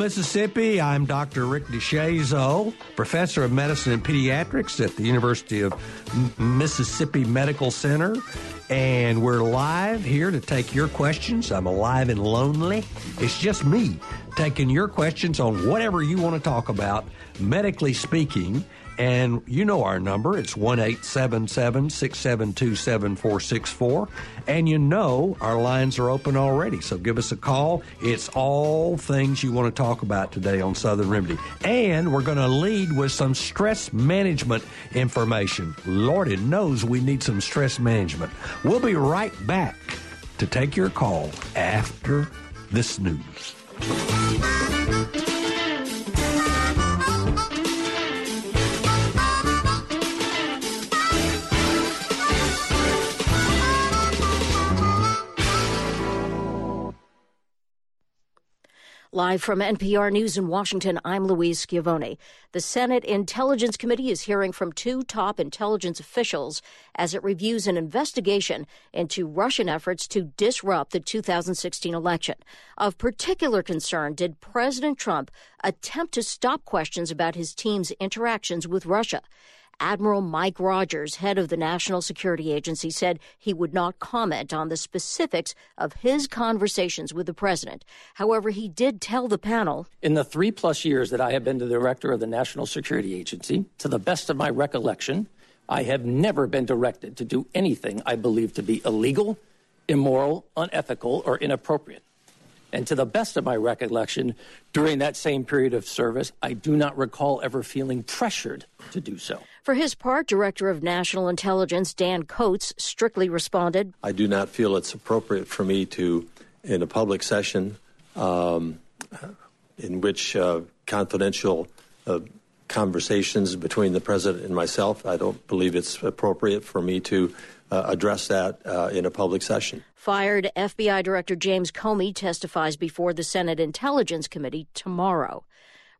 Mississippi. I'm Dr. Rick DeShazo, professor of medicine and pediatrics at the University of Mississippi Medical Center. And we're live here to take your questions. I'm alive and lonely. It's just me taking your questions on whatever you want to talk about, medically speaking. And you know our number. It's 1 672 7464. And you know our lines are open already. So give us a call. It's all things you want to talk about today on Southern Remedy. And we're going to lead with some stress management information. Lord, it knows we need some stress management. We'll be right back to take your call after this news. Live from NPR News in Washington, I'm Louise Schiavone. The Senate Intelligence Committee is hearing from two top intelligence officials as it reviews an investigation into Russian efforts to disrupt the 2016 election. Of particular concern, did President Trump attempt to stop questions about his team's interactions with Russia? Admiral Mike Rogers, head of the National Security Agency, said he would not comment on the specifics of his conversations with the president. However, he did tell the panel In the three plus years that I have been the director of the National Security Agency, to the best of my recollection, I have never been directed to do anything I believe to be illegal, immoral, unethical, or inappropriate. And to the best of my recollection, during that same period of service, I do not recall ever feeling pressured to do so. For his part, Director of National Intelligence Dan Coats strictly responded I do not feel it's appropriate for me to, in a public session um, in which uh, confidential uh, conversations between the president and myself, I don't believe it's appropriate for me to uh, address that uh, in a public session. Fired FBI Director James Comey testifies before the Senate Intelligence Committee tomorrow.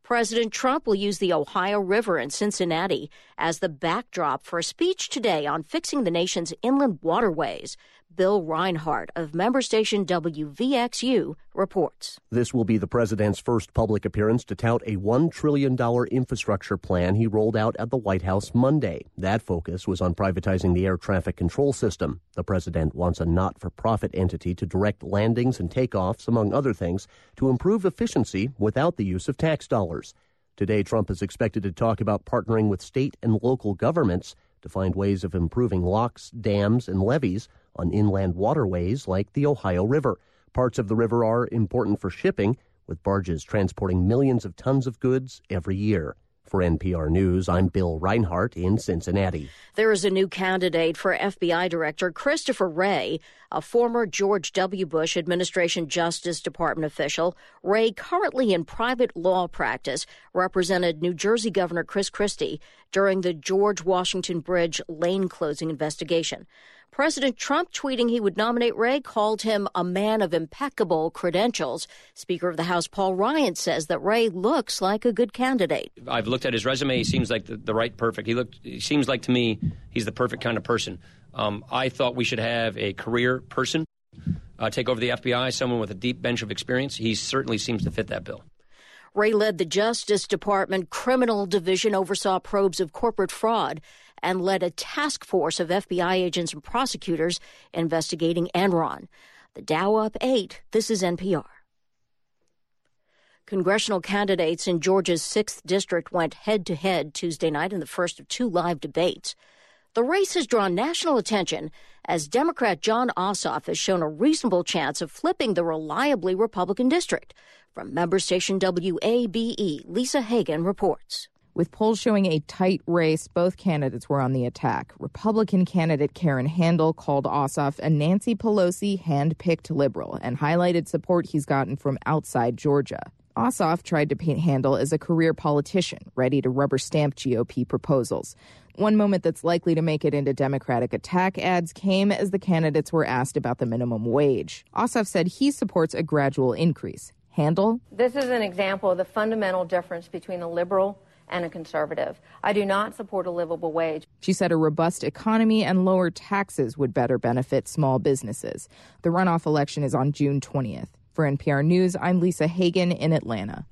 President Trump will use the Ohio River in Cincinnati as the backdrop for a speech today on fixing the nation's inland waterways. Bill Rinehart of member station WVXU reports. This will be the president's first public appearance to tout a $1 trillion infrastructure plan he rolled out at the White House Monday. That focus was on privatizing the air traffic control system. The president wants a not for profit entity to direct landings and takeoffs, among other things, to improve efficiency without the use of tax dollars. Today, Trump is expected to talk about partnering with state and local governments to find ways of improving locks, dams, and levees on inland waterways like the Ohio River. Parts of the river are important for shipping, with barges transporting millions of tons of goods every year. For NPR News, I'm Bill Rinehart in Cincinnati. There is a new candidate for FBI Director Christopher Wray, a former George W. Bush administration Justice Department official. Wray, currently in private law practice, represented New Jersey Governor Chris Christie during the George Washington Bridge lane closing investigation. President Trump tweeting he would nominate Wray called him a man of impeccable credentials. Speaker of the House Paul Ryan says that Wray looks like a good candidate. I've looked at his resume. He seems like the, the right perfect. He looked. He seems like to me he's the perfect kind of person. Um, I thought we should have a career person uh, take over the FBI, someone with a deep bench of experience. He certainly seems to fit that bill. Wray led the Justice Department Criminal Division, oversaw probes of corporate fraud, and led a task force of FBI agents and prosecutors investigating Enron. The Dow up eight. This is NPR. Congressional candidates in Georgia's 6th District went head to head Tuesday night in the first of two live debates. The race has drawn national attention as Democrat Jon Ossoff has shown a reasonable chance of flipping the reliably Republican district. From member station WABE, Lisa Hagen reports. With polls showing a tight race, both candidates were on the attack. Republican candidate Karen Handel called Ossoff a Nancy Pelosi hand-picked liberal and highlighted support he's gotten from outside Georgia. Ossoff tried to paint Handel as a career politician, ready to rubber stamp GOP proposals. One moment that's likely to make it into Democratic attack ads came as the candidates were asked about the minimum wage. Ossoff said he supports a gradual increase. Handel? This is an example of the fundamental difference between a liberal and a conservative. I do not support a livable wage. She said a robust economy and lower taxes would better benefit small businesses. The runoff election is on June 20th. For NPR News, I'm Lisa Hagen in Atlanta.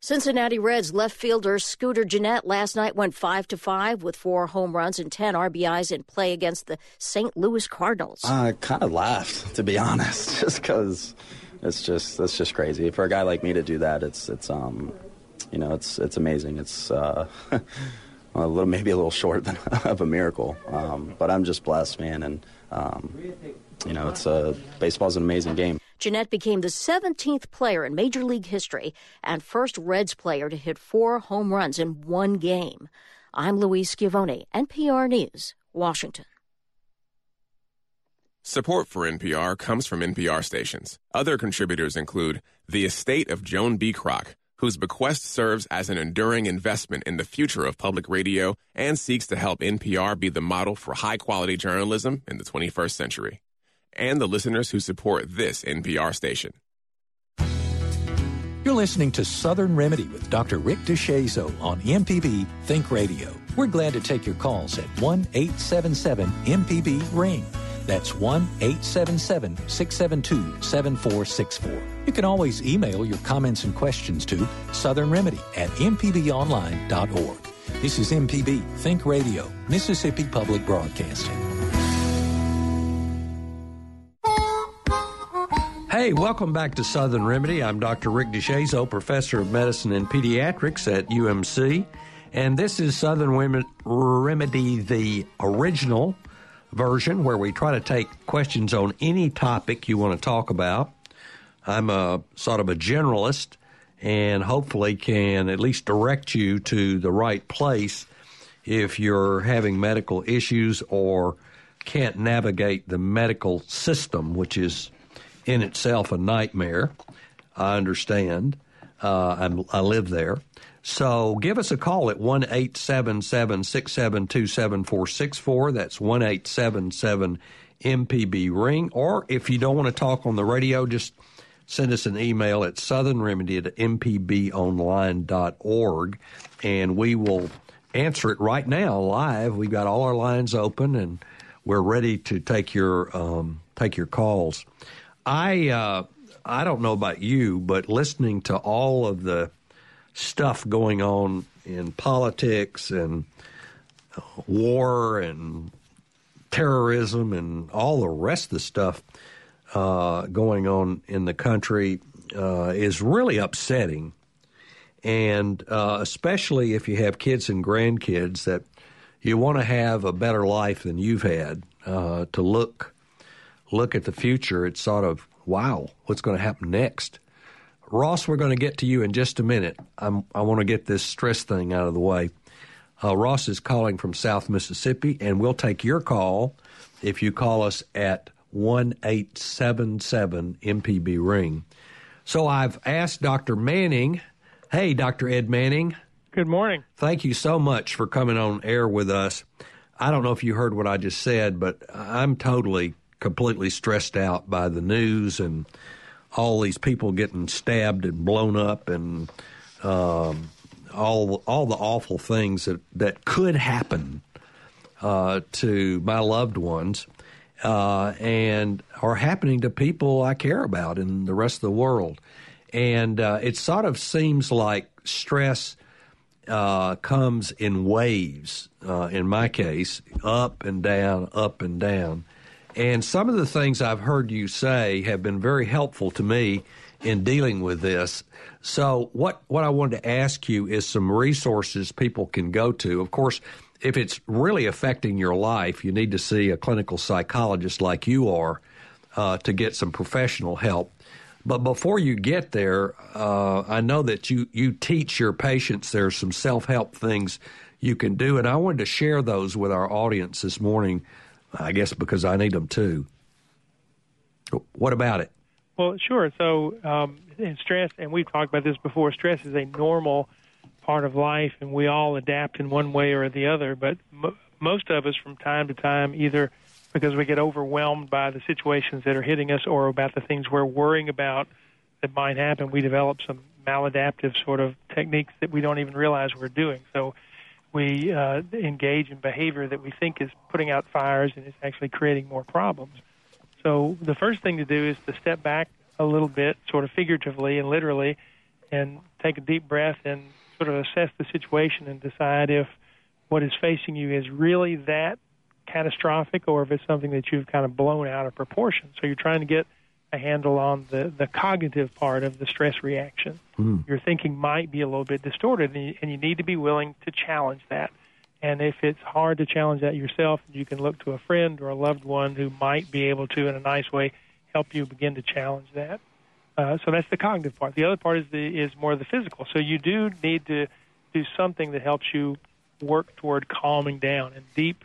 Cincinnati Reds left fielder Scooter Gennett last night went 5 to 5 with 4 home runs and 10 RBIs in play against the St. Louis Cardinals. I kind of laughed to be honest just cuz it's just that's just crazy. For a guy like me to do that, it's it's um you know, it's it's amazing. It's uh a little maybe a little short than, of a miracle. Um, but I'm just blessed, man, and um, you know, it's a baseball's an amazing game. Gennett became the 17th player in Major League history and first Reds player to hit four home runs in one game. I'm Louise Schiavone, NPR News, Washington. Support for NPR comes from NPR stations. Other contributors include the estate of Joan B. Kroc, whose bequest serves as an enduring investment in the future of public radio and seeks to help NPR be the model for high quality journalism in the 21st century and the listeners who support this NPR station. You're listening to Southern Remedy with Dr. Rick DeShazo on MPB Think Radio. We're glad to take your calls at 1 877 MPB Ring. That's 1 877 672 7464. You can always email your comments and questions to Southern Remedy at MPBOnline.org. This is MPB Think Radio, Mississippi Public Broadcasting. Hey, welcome back to Southern Remedy. I'm Dr. Rick DeShazo, professor of medicine and pediatrics at UMC. And this is Southern Remedy, the original version, where we try to take questions on any topic you want to talk about. I'm a sort of a generalist and hopefully can at least direct you to the right place if you're having medical issues or can't navigate the medical system, which is in itself a nightmare. I understand. Uh, i live there. So give us a call at 1 877 672 7464. That's 1 877 MPB Ring. Or if you don't want to talk on the radio, just send us an email at southernremedy at mpbonline.org and we will answer it right now live. We've got all our lines open and we're ready to take your um, take your calls. I uh, I don't know about you, but listening to all of the stuff going on in politics and war and terrorism and all the rest of the stuff uh, going on in the country uh, is really upsetting. And uh, especially if you have kids and grandkids that you want to have a better life than you've had, uh, to look look at the future, it's sort of, wow, what's going to happen next? Ross, we're going to get to you in just a minute. I'm, i want to get this stress thing out of the way. Uh, Ross is calling from South Mississippi, and we'll take your call if you call us at 1 877 MPB Ring. So I've asked Dr. Manning, hey, Dr. Ed Manning. Good morning. Thank you so much for coming on air with us. I don't know if you heard what I just said, but I'm totally completely stressed out by the news and all these people getting stabbed and blown up and um, all all the awful things that that could happen uh, to my loved ones uh, and are happening to people I care about in the rest of the world. And uh, it sort of seems like stress uh, comes in waves. Uh, in my case, up and down, up and down. And some of the things I've heard you say have been very helpful to me in dealing with this. So, what, what I wanted to ask you is some resources people can go to. Of course, if it's really affecting your life, you need to see a clinical psychologist like you are uh, to get some professional help. But before you get there, uh, I know that you, you teach your patients there's some self help things you can do, and I wanted to share those with our audience this morning. I guess because I need them too. What about it? Well, sure. So, um, in stress, and we've talked about this before. Stress is a normal part of life, and we all adapt in one way or the other. But m- most of us, from time to time, either because we get overwhelmed by the situations that are hitting us or about the things we're worrying about that might happen, we develop some maladaptive sort of techniques that we don't even realize we're doing. So we uh, engage in behavior that we think is putting out fires and is actually creating more problems. So the first thing to do is to step back a little bit, sort of figuratively and literally, and take a deep breath and sort of assess the situation and decide if what is facing you is really that catastrophic or if it's something that you've kind of blown out of proportion. So you're trying to get a handle on the, the cognitive part of the stress reaction. Mm. Your thinking might be a little bit distorted, and you, and you need to be willing to challenge that. And if it's hard to challenge that yourself, you can look to a friend or a loved one who might be able to, in a nice way, help you begin to challenge that. Uh, so that's the cognitive part. The other part is the is more the physical. So you do need to do something that helps you work toward calming down and deep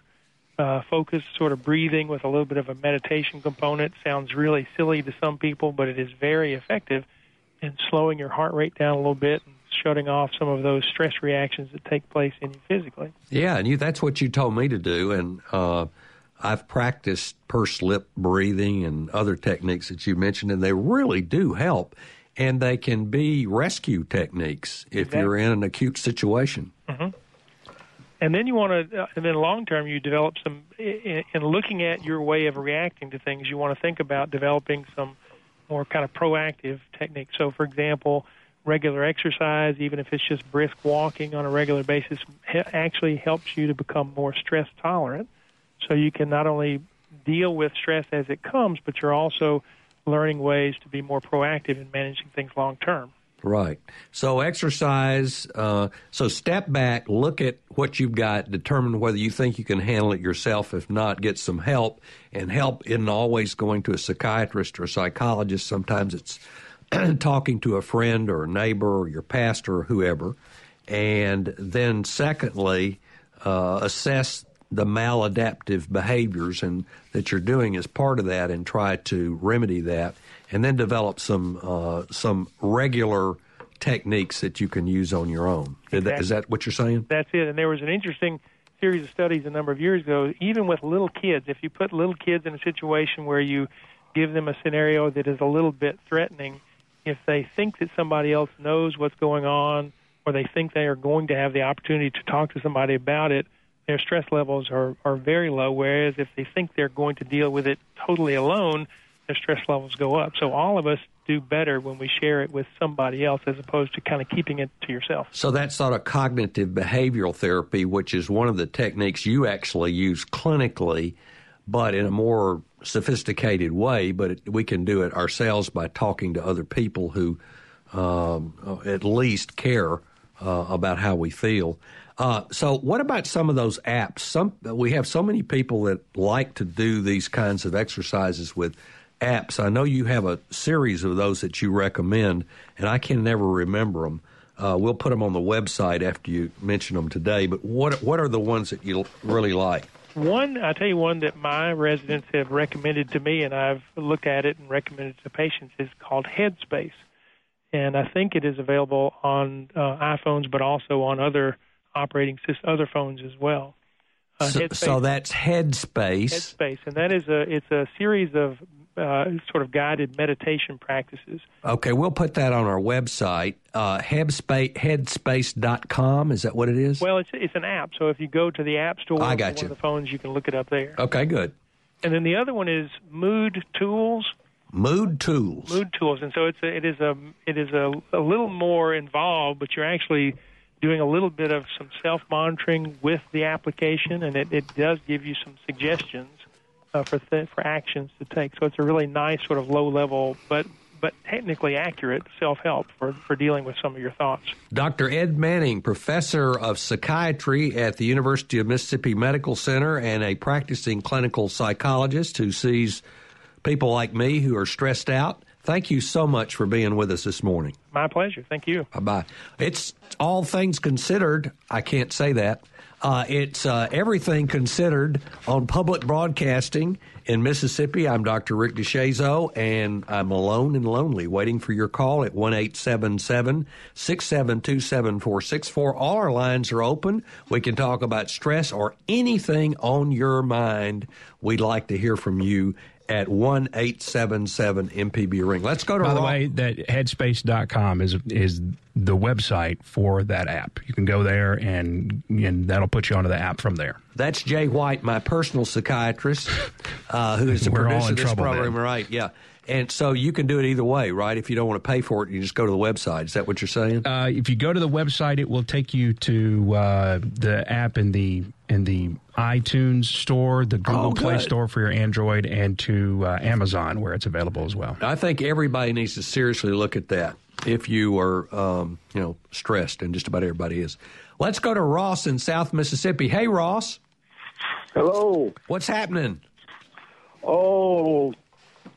uh, focused sort of breathing with a little bit of a meditation component. Sounds really silly to some people, but it is very effective in slowing your heart rate down a little bit and shutting off some of those stress reactions that take place in you physically. Yeah, and you, that's what you told me to do, and uh, I've practiced pursed lip breathing and other techniques that you mentioned, and they really do help. And they can be rescue techniques if exactly. you're in an acute situation. Mm-hmm and then you want to, uh, and then long term, you develop some. In, in looking at your way of reacting to things, you want to think about developing some more kind of proactive techniques. So, for example, regular exercise, even if it's just brisk walking on a regular basis, ha- actually helps you to become more stress tolerant. So you can not only deal with stress as it comes, but you're also learning ways to be more proactive in managing things long term. Right. So exercise. Uh, so step back, look at what you've got, determine whether you think you can handle it yourself. If not, get some help. And help isn't always going to a psychiatrist or a psychologist. Sometimes it's talking to a friend or a neighbor or your pastor or whoever. And then, secondly, uh, assess the maladaptive behaviors and that you're doing as part of that, and try to remedy that and then develop some uh, some regular techniques that you can use on your own. Exactly. Is that what you're saying? That's it. And there was an interesting series of studies a number of years ago. Even with little kids, if you put little kids in a situation where you give them a scenario that is a little bit threatening, if they think that somebody else knows what's going on, or they think they are going to have the opportunity to talk to somebody about it, their stress levels are, are very low. Whereas if they think they're going to deal with it totally alone, their stress levels go up. So all of us do better when we share it with somebody else as opposed to kind of keeping it to yourself. So that's sort of cognitive behavioral therapy, which is one of the techniques you actually use clinically, but in a more sophisticated way. But it, we can do it ourselves by talking to other people who um, at least care uh, about how we feel. Uh, so, what about some of those apps? Some we have so many people that like to do these kinds of exercises with apps. I know you have a series of those that you recommend, and I can never remember them. Uh, we'll put them on the website after you mention them today. But what what are the ones that you really like? One, I tell you one that my residents have recommended to me, and I've looked at it and recommended to patients is called Headspace, and I think it is available on uh, iPhones, but also on other operating system, other phones as well. Uh, so, so, that's Headspace. Headspace, and that is a it's a series of uh, sort of guided meditation practices. Okay, we'll put that on our website, uh, headspace, headspace.com. Is that what it is? Well, it's, it's an app. So if you go to the App Store I got on you. the phones, you can look it up there. Okay, good. And then the other one is Mood Tools. Mood Tools. Mood Tools, and so it's a, it is a it is a, a little more involved, but you're actually doing a little bit of some self monitoring with the application, and it, it does give you some suggestions uh, for th- for actions to take. So it's a really nice sort of low level, but but technically accurate self help for, for dealing with some of your thoughts. Dr. Ed Manning, professor of psychiatry at the University of Mississippi Medical Center and a practicing clinical psychologist who sees people like me who are stressed out thank you so much for being with us this morning. My pleasure. Thank you. Bye bye. It's all things considered. I can't say that. Uh, it's uh, everything considered on public broadcasting in Mississippi. I'm Dr. Rick DeShazo, and I'm alone and lonely, waiting for your call at one eight seven seven six seven two seven four six four. All our lines are open. We can talk about stress or anything on your mind. We'd like to hear from you at 1 877 MPB Ring. Let's go to By the way, that headspace.com is is the website for that app. You can go there and and that'll put you onto the app from there. That's Jay White, my personal psychiatrist, uh, who is the We're producer in of this trouble program. then. Right? Yeah. And so you can do it either way, right? If you don't want to pay for it, you just go to the website. Is that what you're saying? Uh, if you go to the website, it will take you to uh, the app in the in the iTunes store, the Google Oh, Play. Store for your Android, and to uh, Amazon where it's available as well. I think everybody needs to seriously look at that. If you are, um, you know, stressed, and just about everybody is. Let's go to Ross in South Mississippi. Hey, Ross. Hello. What's happening? Oh,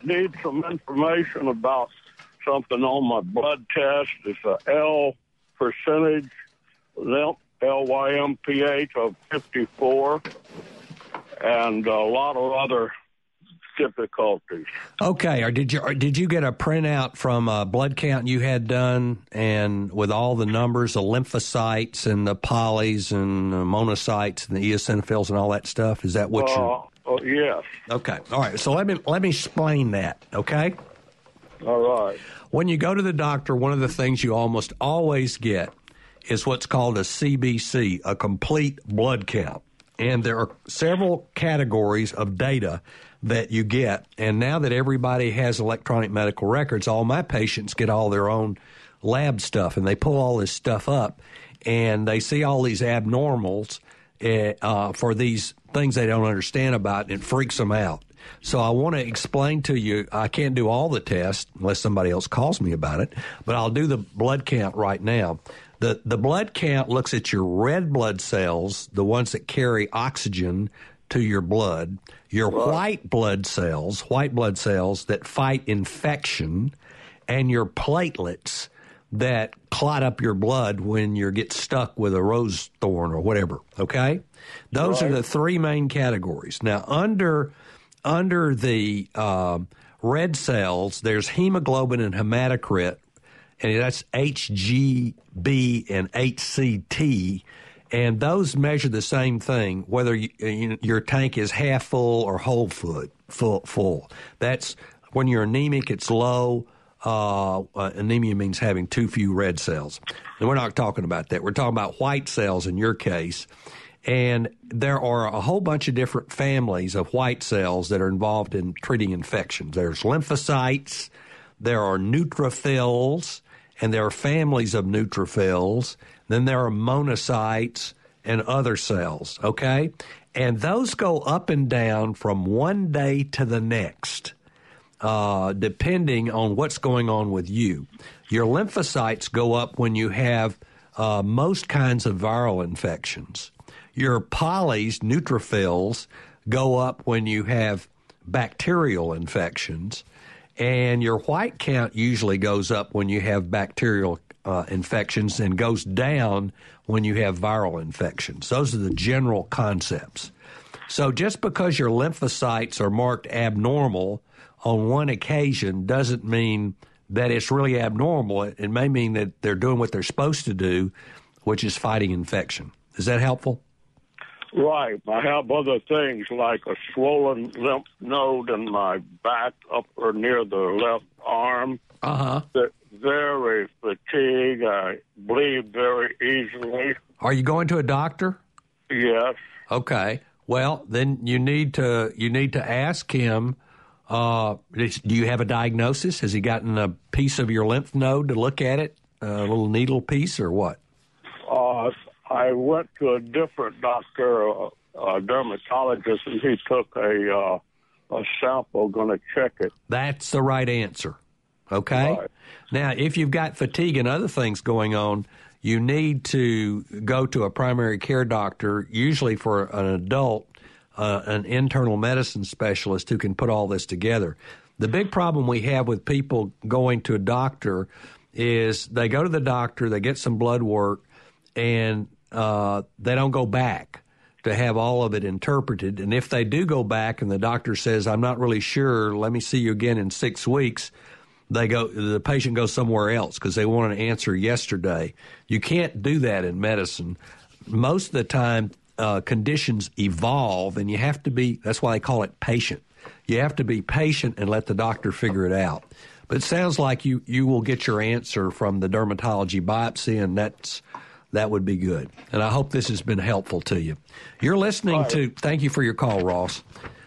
need some information about something on my blood test. It's a L percentage lymph, of 54, and a lot of other difficulties. Okay, or did you or did you get a printout from a blood count you had done, and with all the numbers, the lymphocytes and the polys and the monocytes and the eosinophils and all that stuff? Is that what you? Uh, oh, yes. Okay, all right. So let me let me explain that. Okay. All right. When you go to the doctor, one of the things you almost always get is what's called a CBC, a complete blood count. And there are several categories of data that you get. And now that everybody has electronic medical records, all my patients get all their own lab stuff and they pull all this stuff up and they see all these abnormals uh, for these things they don't understand about and it freaks them out. So I want to explain to you. I can't do all the tests unless somebody else calls me about it, but I'll do the blood count right now. The the blood count looks at your red blood cells, the ones that carry oxygen to your blood, your white blood cells, white blood cells that fight infection, and your platelets that clot up your blood when you get stuck with a rose thorn or whatever. Okay, those are the three main categories. Now under under the um, red cells, there's hemoglobin and hematocrit, and that's HGB and HCT, and those measure the same thing, whether you, you, your tank is half full or whole foot full. Full. That's when you're anemic. It's low. Uh, uh, anemia means having too few red cells, and we're not talking about that. We're talking about white cells in your case. And there are a whole bunch of different families of white cells that are involved in treating infections. There's lymphocytes, there are neutrophils, and there are families of neutrophils. Then there are monocytes and other cells, okay? And those go up and down from one day to the next, uh, depending on what's going on with you. Your lymphocytes go up when you have uh, most kinds of viral infections. Your polys, neutrophils, go up when you have bacterial infections. And your white count usually goes up when you have bacterial uh, infections and goes down when you have viral infections. Those are the general concepts. So just because your lymphocytes are marked abnormal on one occasion doesn't mean that it's really abnormal. It, it may mean that they're doing what they're supposed to do, which is fighting infection. Is that helpful? Right. I have other things like a swollen lymph node in my back, up or near the left arm. Uh huh. Very fatigued. I bleed very easily. Are you going to a doctor? Yes. Okay. Well, then you need to you need to ask him. Uh, do you have a diagnosis? Has he gotten a piece of your lymph node to look at it, a little needle piece, or what? Uh, I went to a different doctor, a, a dermatologist, and he took a uh, a sample, going to check it. That's the right answer. Okay. Now, if you've got fatigue and other things going on, you need to go to a primary care doctor, usually for an adult, uh, an internal medicine specialist who can put all this together. The big problem we have with people going to a doctor is they go to the doctor, they get some blood work, and uh, they don't go back to have all of it interpreted. And if they do go back and the doctor says, I'm not really sure, let me see you again in six weeks, they go the patient goes somewhere else because they want an answer yesterday. You can't do that in medicine. Most of the time, uh, conditions evolve, and you have to be. That's why they call it patient. You have to be patient and let the doctor figure it out. But it sounds like you you will get your answer from the dermatology biopsy, and that's that would be good. And I hope this has been helpful to you. You're listening to. Thank you for your call, Ross.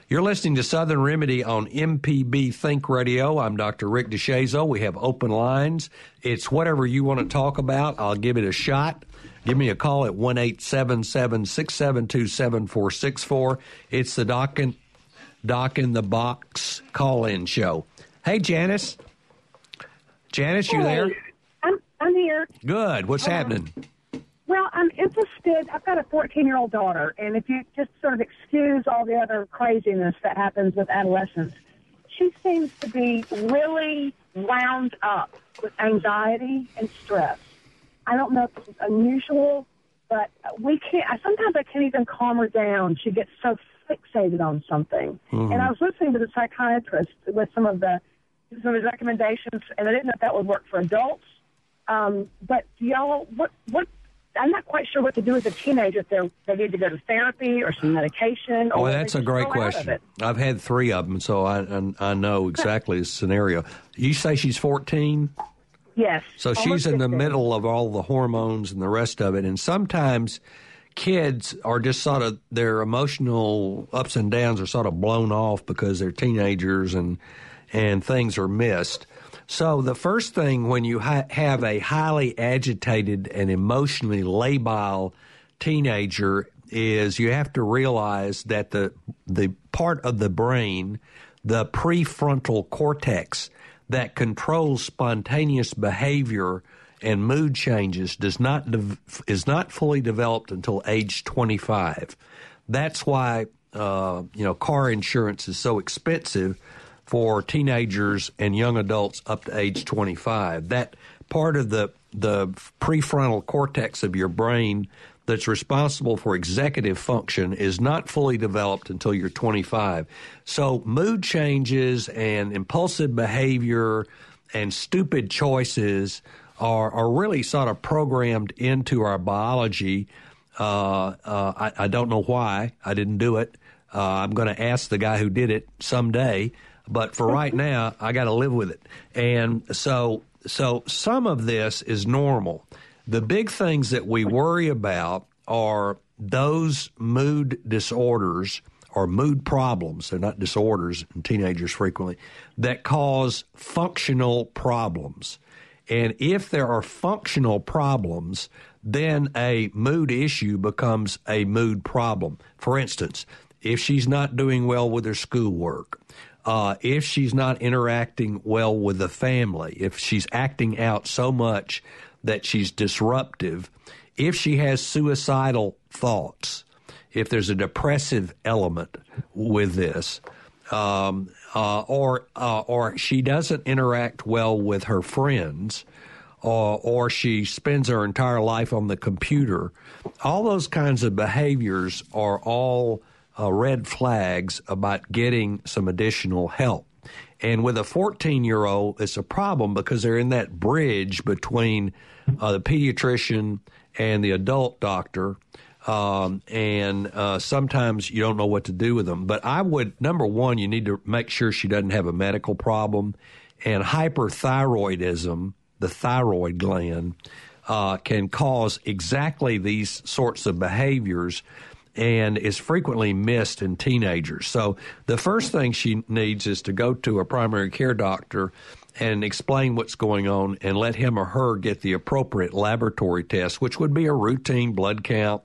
You're listening to Southern Remedy on MPB Think Radio. I'm Dr. Rick DeShazo. We have open lines. It's whatever you want to talk about. I'll give it a shot. Give me a call at 1 672 7464. It's the Doc in, Doc in the Box call in show. Hey, Janice. Janice, you there? I'm, I'm here. Good. What's happening? Well, I'm interested. I've got a 14 year old daughter, and if you just sort of excuse all the other craziness that happens with adolescents, she seems to be really wound up with anxiety and stress. I don't know if it's unusual, but we can't. Sometimes I can't even calm her down. She gets so fixated on something. Mhm. And I was listening to the psychiatrist with some of the some of his recommendations, and I didn't know if that would work for adults. Um, but do y'all, what what? I'm not quite sure what to do as a teenager if they're they need to go to therapy or some medication. Or Well, that's a great grow out of question. I've had three of them, so I I, I know exactly the scenario. You say she's 14? Yes. So she's in the 15. middle of all the hormones and the rest of it. And sometimes kids are just sort of, their emotional ups and downs are sort of blown off because they're teenagers and, and things are missed. So the first thing when you ha- have a highly agitated and emotionally labile teenager is you have to realize that the the part of the brain, the prefrontal cortex that controls spontaneous behavior and mood changes does not dev- is not fully developed until age 25. That's why uh, you know car insurance is so expensive for teenagers and young adults up to age 25. That part of the the prefrontal cortex of your brain that's responsible for executive function is not fully developed until you're 25. So mood changes and impulsive behavior and stupid choices are, are really sort of programmed into our biology. Uh, uh, I, I don't know why I didn't do it. Uh, I'm going to ask the guy who did it someday, but for right now, I got to live with it. And so, so some of this is normal. The big things that we worry about are those mood disorders or mood problems, they're not disorders in teenagers frequently, that cause functional problems. And if there are functional problems, then a mood issue becomes a mood problem. For instance, if she's not doing well with her schoolwork, uh, if she's not interacting well with the family, if she's acting out so much that she's disruptive, if she has suicidal thoughts, if there's a depressive element with this, um, uh, or uh, or she doesn't interact well with her friends, or or she spends her entire life on the computer, all those kinds of behaviors are all uh, red flags about getting some additional help. And with a 14 year old, it's a problem because they're in that bridge between uh, the pediatrician and the adult doctor. Um, and uh, sometimes you don't know what to do with them. But I would, number one, you need to make sure she doesn't have a medical problem. And hyperthyroidism, the thyroid gland, uh, can cause exactly these sorts of behaviors and is frequently missed in teenagers. So the first thing she needs is to go to a primary care doctor and explain what's going on and let him or her get the appropriate laboratory test, which would be a routine blood count,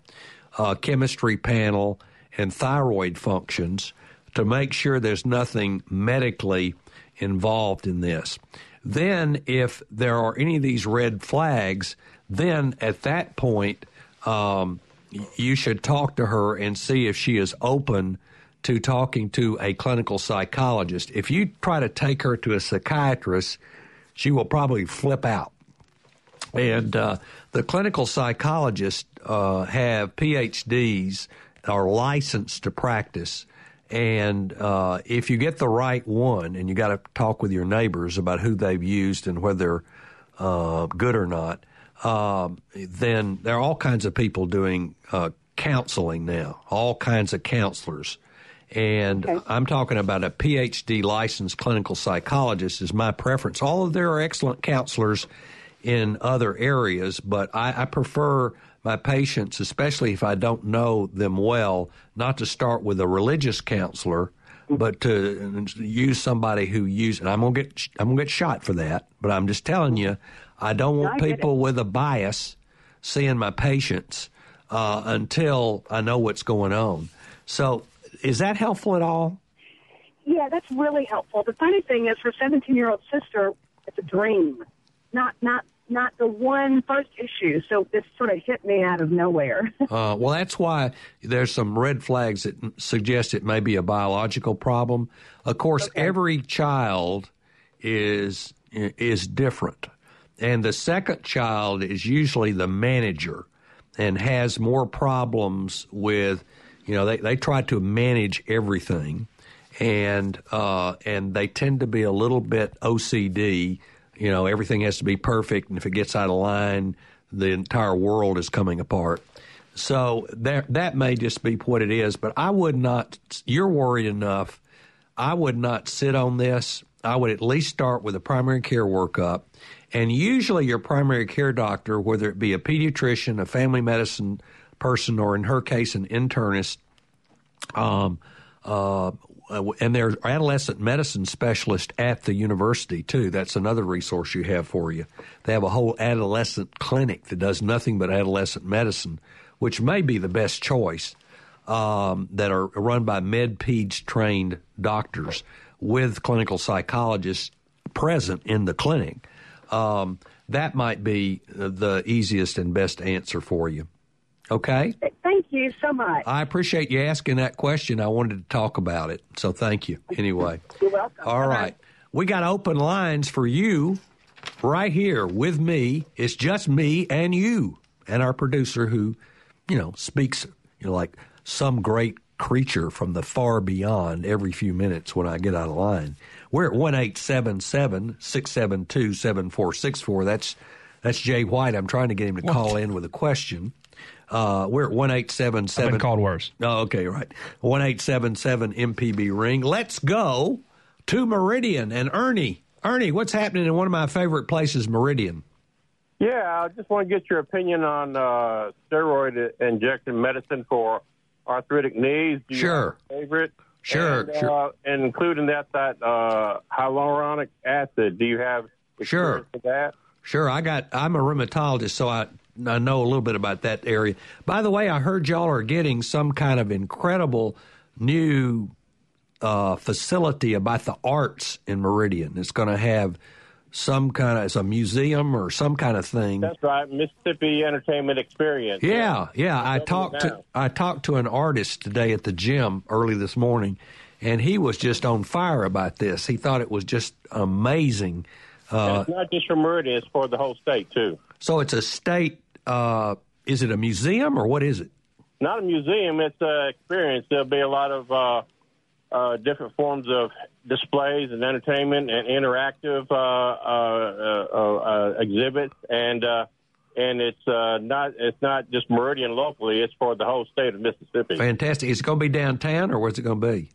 uh, chemistry panel, and thyroid functions to make sure there's nothing medically involved in this. Then, if there are any of these red flags, then at that point, um, you should talk to her and see if she is open to talking to a clinical psychologist. If you try to take her to a psychiatrist, she will probably flip out. And uh, the clinical psychologists uh, have PhDs, are licensed to practice. And uh, if you get the right one, and you got to talk with your neighbors about who they've used and whether they're uh, good or not, um, then there are all kinds of people doing uh, counseling now, all kinds of counselors. And okay. I'm talking about a PhD licensed clinical psychologist is my preference. All of there are excellent counselors in other areas, but I, I prefer my patients, especially if I don't know them well, not to start with a religious counselor, but to use somebody who use. And I'm gonna get I'm gonna get shot for that, but I'm just telling you, I don't want people with a bias seeing my patients uh, until I know what's going on. So, is that helpful at all? Yeah, that's really helpful. The funny thing is, her 17 year old sister, it's a dream, not not not the one first issue. So this sort of hit me out of nowhere. uh, well, that's why there's some red flags that suggest it may be a biological problem. Of course, okay. every child is is different, and the second child is usually the manager and has more problems with, you know, they, they try to manage everything, and uh, and they tend to be a little bit OCD. You know, everything has to be perfect, and if it gets out of line, the entire world is coming apart. So that that may just be what it is. But I would not. You're worried enough. I would not sit on this. I would at least start with a primary care workup and usually, your primary care doctor, whether it be a pediatrician, a family medicine person, or in her case, an internist, um, uh, and there's adolescent medicine specialist at the university too. That's another resource you have for you. They have a whole adolescent clinic that does nothing but adolescent medicine, which may be the best choice. Um, that are run by med-peds trained doctors with clinical psychologists present in the clinic um, that might be the easiest and best answer for you. Okay? Thank you so much. I appreciate you asking that question. I wanted to talk about it. So thank you anyway. You're welcome. All right. We got open lines for you right here with me. It's just me and you and our producer who, you know, speaks, you know, like some great creature from the far beyond every few minutes when I get out of line. We're at one eight seven seven six seven two seven four six four. That's that's Jay White. I'm trying to get him to what? call in with a question. Uh, we're at one eight seven seven. Called worse. Oh, okay, right. One eight seven seven MPB ring. Let's go to Meridian and Ernie. Ernie, what's happening in one of my favorite places, Meridian? Yeah, I just want to get your opinion on uh, steroid injection medicine for arthritic knees. Do sure. favorite? Sure, and, sure. Uh, and including that that uh, hyaluronic acid. Do you have sure that? Sure. I got. I'm a rheumatologist, so I I know a little bit about that area. By the way, I heard y'all are getting some kind of incredible new uh, facility about the arts in Meridian. It's going to have some kind of it's a museum or some kind of thing. That's right, Mississippi Entertainment Experience. Yeah, yeah. I talked to I talked to an artist today at the gym early this morning, and he was just on fire about this. He thought it was just amazing. Uh, it's not just for Meridian; it's for the whole state too. So it's a state. Uh, is it a museum or what is it? Not a museum. It's an experience. There'll be a lot of uh, uh, different forms of displays and entertainment and interactive uh, uh, uh, uh exhibits, and and it's not it's not just Meridian locally; it's for the whole state of Mississippi. Fantastic! Is it going to be downtown, or where's it going to be?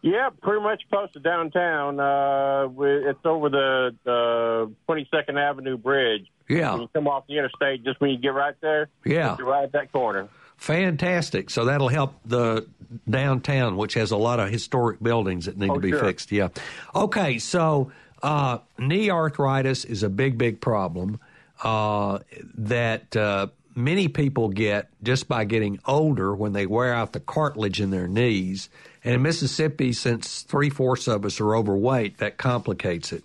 Yeah, pretty much close to downtown. it's over the Twenty Second Avenue Bridge. Yeah, you come off the interstate, just when you get right there. Yeah, right at that corner. Fantastic. So that'll help the downtown, which has a lot of historic buildings that need oh, to be sure. fixed. Yeah. Okay. So uh, knee arthritis is a big, big problem uh, that uh, many people get just by getting older when they wear out the cartilage in their knees. And in Mississippi, since three fourths of us are overweight, that complicates it.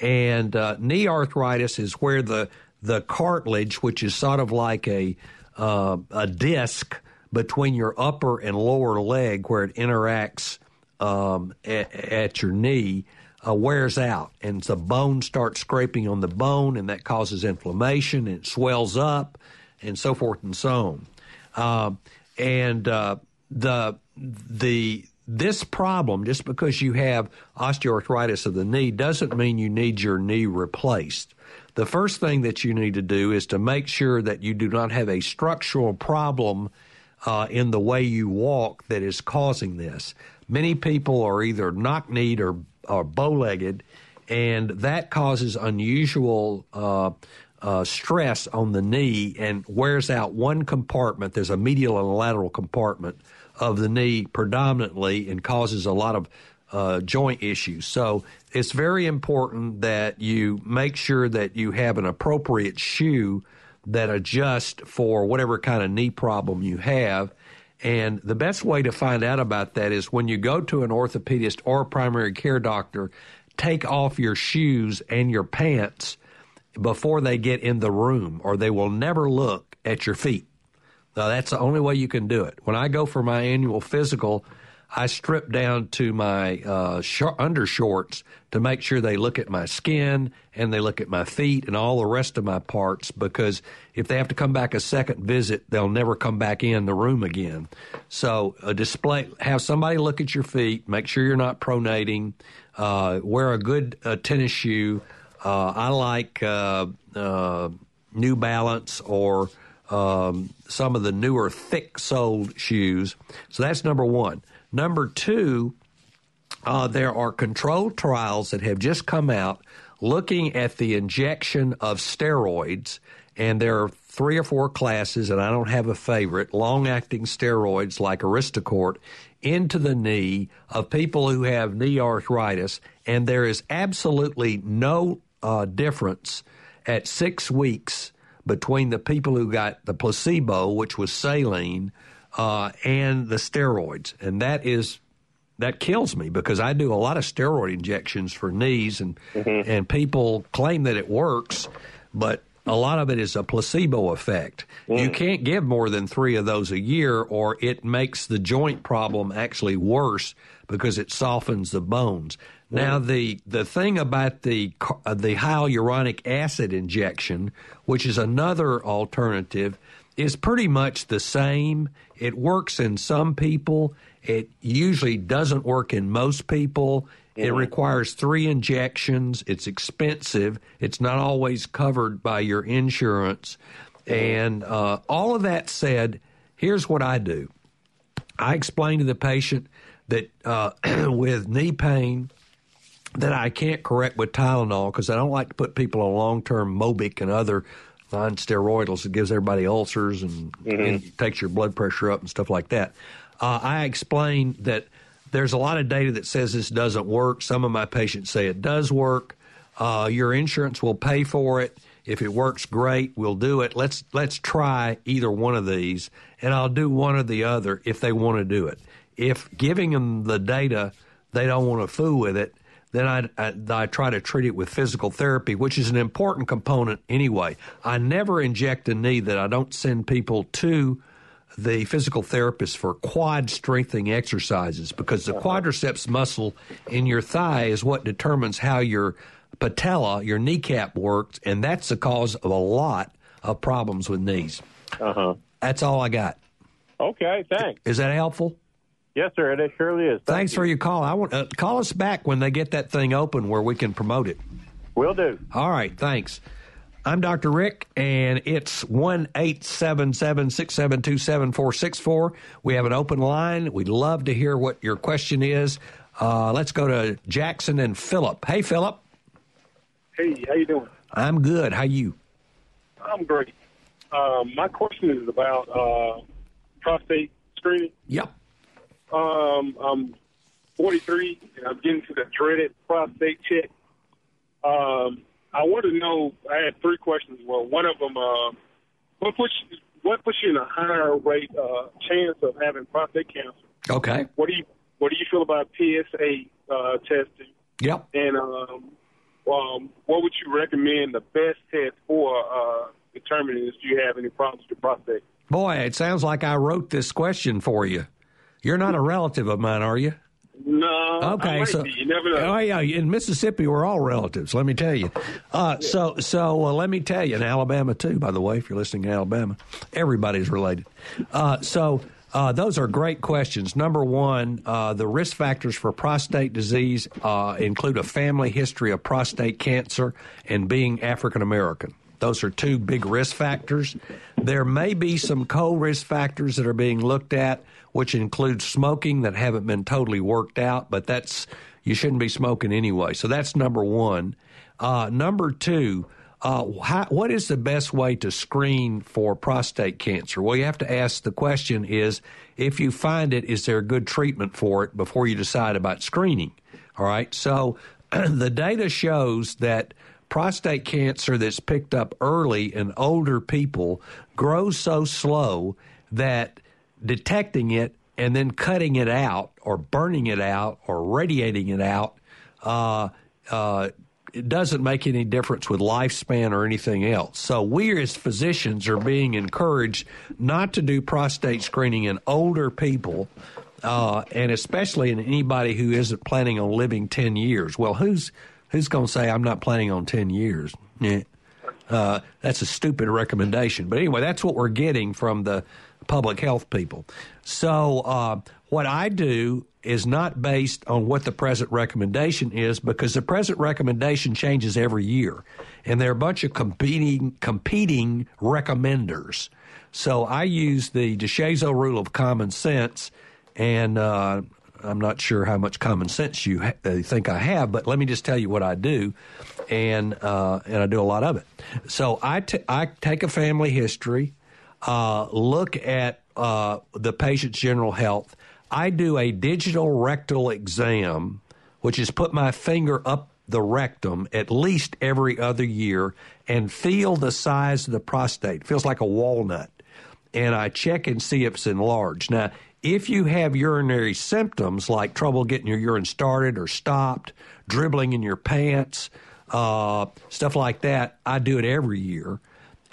And uh, knee arthritis is where the the cartilage, which is sort of like a uh, a disc between your upper and lower leg where it interacts um, at, at, your knee uh, wears out, and the bone starts scraping on the bone, and that causes inflammation, and it swells up, and so forth and so on. Uh, and uh, the the this problem, just because you have osteoarthritis of the knee, doesn't mean you need your knee replaced. The first thing that you need to do is to make sure that you do not have a structural problem uh, in the way you walk that is causing this. Many people are either knock kneed or, or bow legged, and that causes unusual uh, uh, stress on the knee and wears out one compartment. There's a medial and a lateral compartment of the knee predominantly and causes a lot of uh, joint issues. So it's very important that you make sure that you have an appropriate shoe that adjusts for whatever kind of knee problem you have. And the best way to find out about that is when you go to an orthopedist or primary care doctor, take off your shoes and your pants before they get in the room, or they will never look at your feet. Now, that's the only way you can do it. When I go for my annual physical, I strip down to my uh, sh- undershorts to make sure they look at my skin and they look at my feet and all the rest of my parts because if they have to come back a second visit, they'll never come back in the room again. So, a display, have somebody look at your feet, make sure you're not pronating, uh, wear a good uh, tennis shoe. Uh, I like uh, uh, New Balance or um, some of the newer thick soled shoes. So that's number one. Number two, uh, there are controlled trials that have just come out looking at the injection of steroids, and there are three or four classes, and I don't have a favorite, long acting steroids like Aristocort into the knee of people who have knee arthritis, and there is absolutely no uh, difference at six weeks between the people who got the placebo, which was saline, uh, and the steroids, and that is that kills me because I do a lot of steroid injections for knees, and mm-hmm. and people claim that it works, but a lot of it is a placebo effect. Mm. You can't give more than three of those a year, or it makes the joint problem actually worse because it softens the bones. Now, the the thing about the uh, the hyaluronic acid injection, which is another alternative, is pretty much the same. It works in some people. It usually doesn't work in most people. Mm-hmm. It requires three injections. It's expensive. It's not always covered by your insurance. Mm-hmm. And uh, all of that said, here's what I do. I explain to the patient that uh, with knee pain that I can't correct with Tylenol because I don't like to put people on long term Mobic and other non steroidals that gives everybody ulcers and, mm-hmm. and, takes your blood pressure up and stuff like that. Uh, I explain that there's a lot of data that says this doesn't work. Some of my patients say it does work. Uh, your insurance will pay for it. If it works, great. We'll do it. Let's let's try either one of these, and I'll do one or the other if they want to do it. If giving them the data, they don't want to fool with it, then I, I, I, try to treat it with physical therapy, which is an important component anyway. I never inject a knee that I don't send people to the physical therapist for quad strengthening exercises because the quadriceps muscle in your thigh is what determines how your patella, your kneecap works, and that's the cause of a lot of problems with knees. Uh huh. That's all I got. Okay, thanks. Is that helpful? Yes, sir. It surely is. Thank Thanks you. for your call. I want uh, call us back when they get that thing open where we can promote it. Will do. All right. Thanks. I'm Dr. Rick, and it's one eight seven seven six seven two seven four six four. We have an open line. We'd love to hear what your question is. Uh, let's go to Jackson and Philip. Hey, Philip. Hey, how you doing? I'm good. How you? I'm great. Um, my question is about uh, prostate screening. Yep. Um, I'm 43 and I'm getting to the dreaded prostate check. Um, I want to know. I had three questions. Well, one of them, uh, what puts what puts you in a higher rate uh, chance of having prostate cancer? Okay. What do you What do you feel about PSA uh, testing? Yep. And um, um, what would you recommend the best test for uh, determining if you have any problems with your prostate? Boy, it sounds like I wrote this question for you. You're not a relative of mine, are you? No. Okay, so be. you never know. oh yeah, in Mississippi we're all relatives. Let me tell you. Uh, so so uh, let me tell you, in Alabama too. By the way, if you're listening in Alabama, everybody's related. Uh, so. Uh, those are great questions. Number one, uh, the risk factors for prostate disease uh, include a family history of prostate cancer and being African American. Those are two big risk factors. There may be some co risk factors that are being looked at, which include smoking that haven't been totally worked out, but that's you shouldn't be smoking anyway. So that's number one. Uh, number two, uh, how, what is the best way to screen for prostate cancer? Well, you have to ask the question is if you find it, is there a good treatment for it before you decide about screening? All right. So the data shows that prostate cancer that's picked up early in older people grows so slow that detecting it and then cutting it out or burning it out or radiating it out uh, uh, it doesn't make any difference with lifespan or anything else. So we as physicians are being encouraged not to do prostate screening in older people, uh, and especially in anybody who isn't planning on living ten years. Well, who's who's going to say I'm not planning on ten years? Yeah. Uh, that's a stupid recommendation. But anyway, that's what we're getting from the public health people. So uh, what I do is not based on what the present recommendation is because the present recommendation changes every year, and there are a bunch of competing competing recommenders. So I use the DeShazo rule of common sense, and uh, I'm not sure how much common sense you ha- uh, think I have, but let me just tell you what I do, and uh, and I do a lot of it. So I, t- I take a family history, uh, look at uh, the patient's general health. I do a digital rectal exam, which is put my finger up the rectum at least every other year and feel the size of the prostate. It feels like a walnut. And I check and see if it's enlarged. Now, if you have urinary symptoms like trouble getting your urine started or stopped, dribbling in your pants, uh, stuff like that, I do it every year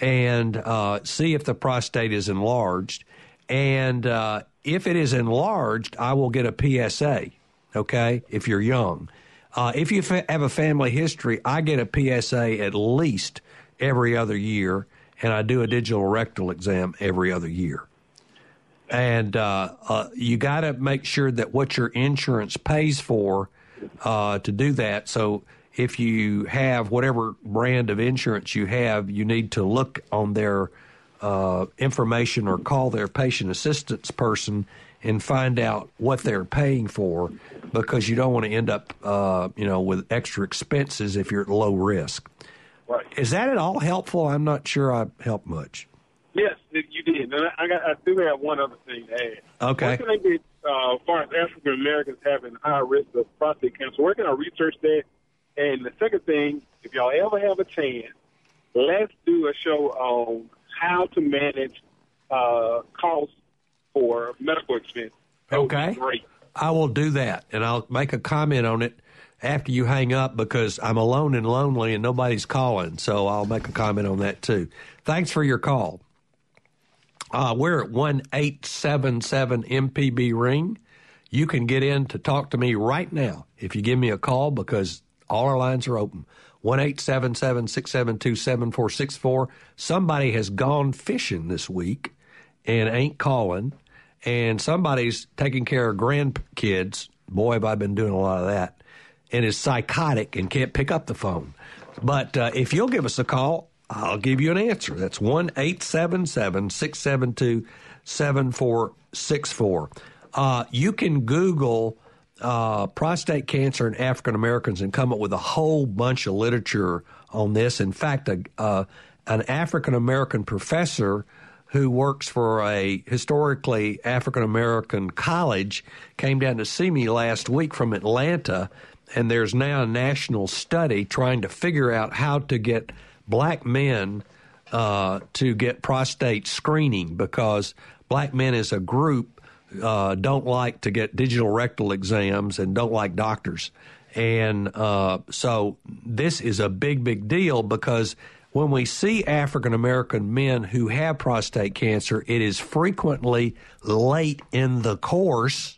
and uh, see if the prostate is enlarged. And uh, if it is enlarged, I will get a PSA, okay, if you're young. Uh, if you fa- have a family history, I get a PSA at least every other year, and I do a digital rectal exam every other year. And uh, uh, you got to make sure that what your insurance pays for uh, to do that. So if you have whatever brand of insurance you have, you need to look on their uh, information or call their patient assistance person and find out what they're paying for because you don't want to end up, uh, you know, with extra expenses if you're at low risk. Right. Is that at all helpful? I'm not sure I helped much. Yes, you did. And I, got, I do have one other thing to add. Okay. What can I get uh, as far as African Americans having high risk of prostate cancer? Where can I research that? And the second thing, if y'all ever have a chance, let's do a show on how to manage uh, costs for medical expense. That Okay. Great. I will do that, and I'll make a comment on it after you hang up because I'm alone and lonely and nobody's calling. So I'll make a comment on that too. Thanks for your call. Uh, we're at one eight seven seven MPB ring. You can get in to talk to me right now if you give me a call because all our lines are open. One eight seven seven six seven two seven four six four. Somebody has gone fishing this week and ain't calling, and somebody's taking care of grandkids. Boy, have I been doing a lot of that, and is psychotic and can't pick up the phone. But uh, if you'll give us a call, I'll give you an answer. That's one eight seven seven six seven two seven four six four. Uh, you can Google uh, prostate cancer in African Americans and come up with a whole bunch of literature on this. In fact, a, uh, an African American professor who works for a historically African American college came down to see me last week from Atlanta, and there's now a national study trying to figure out how to get black men uh, to get prostate screening because black men as a group uh, don't like to get digital rectal exams and don't like doctors. And uh, so this is a big, big deal because when we see African American men who have prostate cancer, it is frequently late in the course,